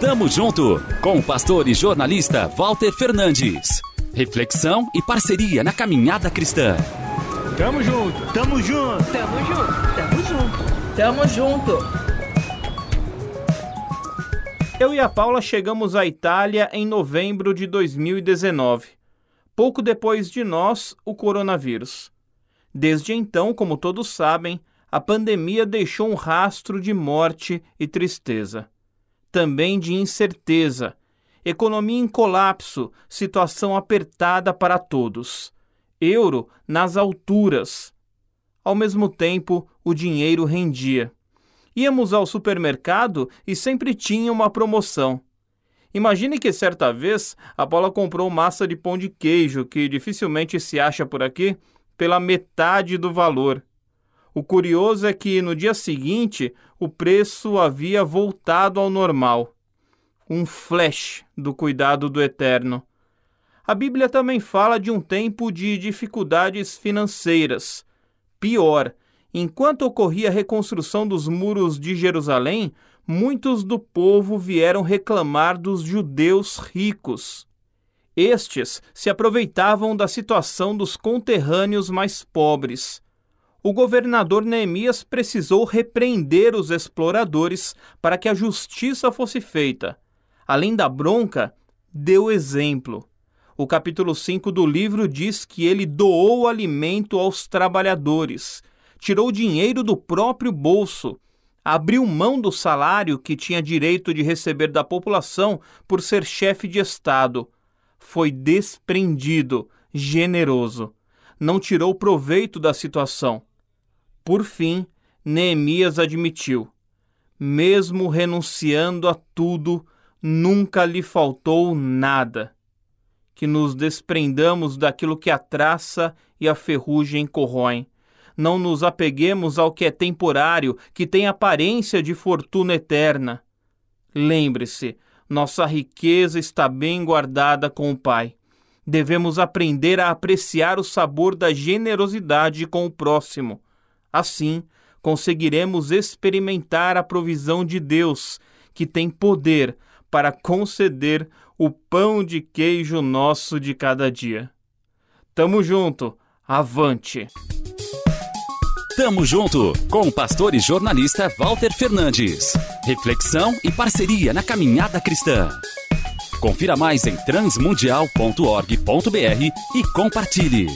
Tamo junto com o pastor e jornalista Walter Fernandes. Reflexão e parceria na caminhada cristã. Tamo junto, tamo junto, tamo junto, tamo junto, tamo junto. Eu e a Paula chegamos à Itália em novembro de 2019. Pouco depois de nós, o coronavírus. Desde então, como todos sabem, a pandemia deixou um rastro de morte e tristeza. Também de incerteza, economia em colapso, situação apertada para todos. Euro nas alturas. Ao mesmo tempo, o dinheiro rendia. Íamos ao supermercado e sempre tinha uma promoção. Imagine que certa vez a Paula comprou massa de pão de queijo, que dificilmente se acha por aqui, pela metade do valor. O curioso é que no dia seguinte o preço havia voltado ao normal. Um flash do cuidado do Eterno. A Bíblia também fala de um tempo de dificuldades financeiras. Pior, enquanto ocorria a reconstrução dos muros de Jerusalém, muitos do povo vieram reclamar dos judeus ricos. Estes se aproveitavam da situação dos conterrâneos mais pobres. O governador Neemias precisou repreender os exploradores para que a justiça fosse feita. Além da bronca, deu exemplo. O capítulo 5 do livro diz que ele doou alimento aos trabalhadores, tirou dinheiro do próprio bolso, abriu mão do salário que tinha direito de receber da população por ser chefe de Estado foi desprendido, generoso. Não tirou proveito da situação. Por fim, Neemias admitiu: mesmo renunciando a tudo, nunca lhe faltou nada. Que nos desprendamos daquilo que a traça e a ferrugem corroem. Não nos apeguemos ao que é temporário, que tem aparência de fortuna eterna. Lembre-se, nossa riqueza está bem guardada com o Pai. Devemos aprender a apreciar o sabor da generosidade com o próximo. Assim, conseguiremos experimentar a provisão de Deus, que tem poder para conceder o pão de queijo nosso de cada dia. Tamo junto, avante! Tamo junto com o pastor e jornalista Walter Fernandes. Reflexão e parceria na caminhada cristã. Confira mais em transmundial.org.br e compartilhe.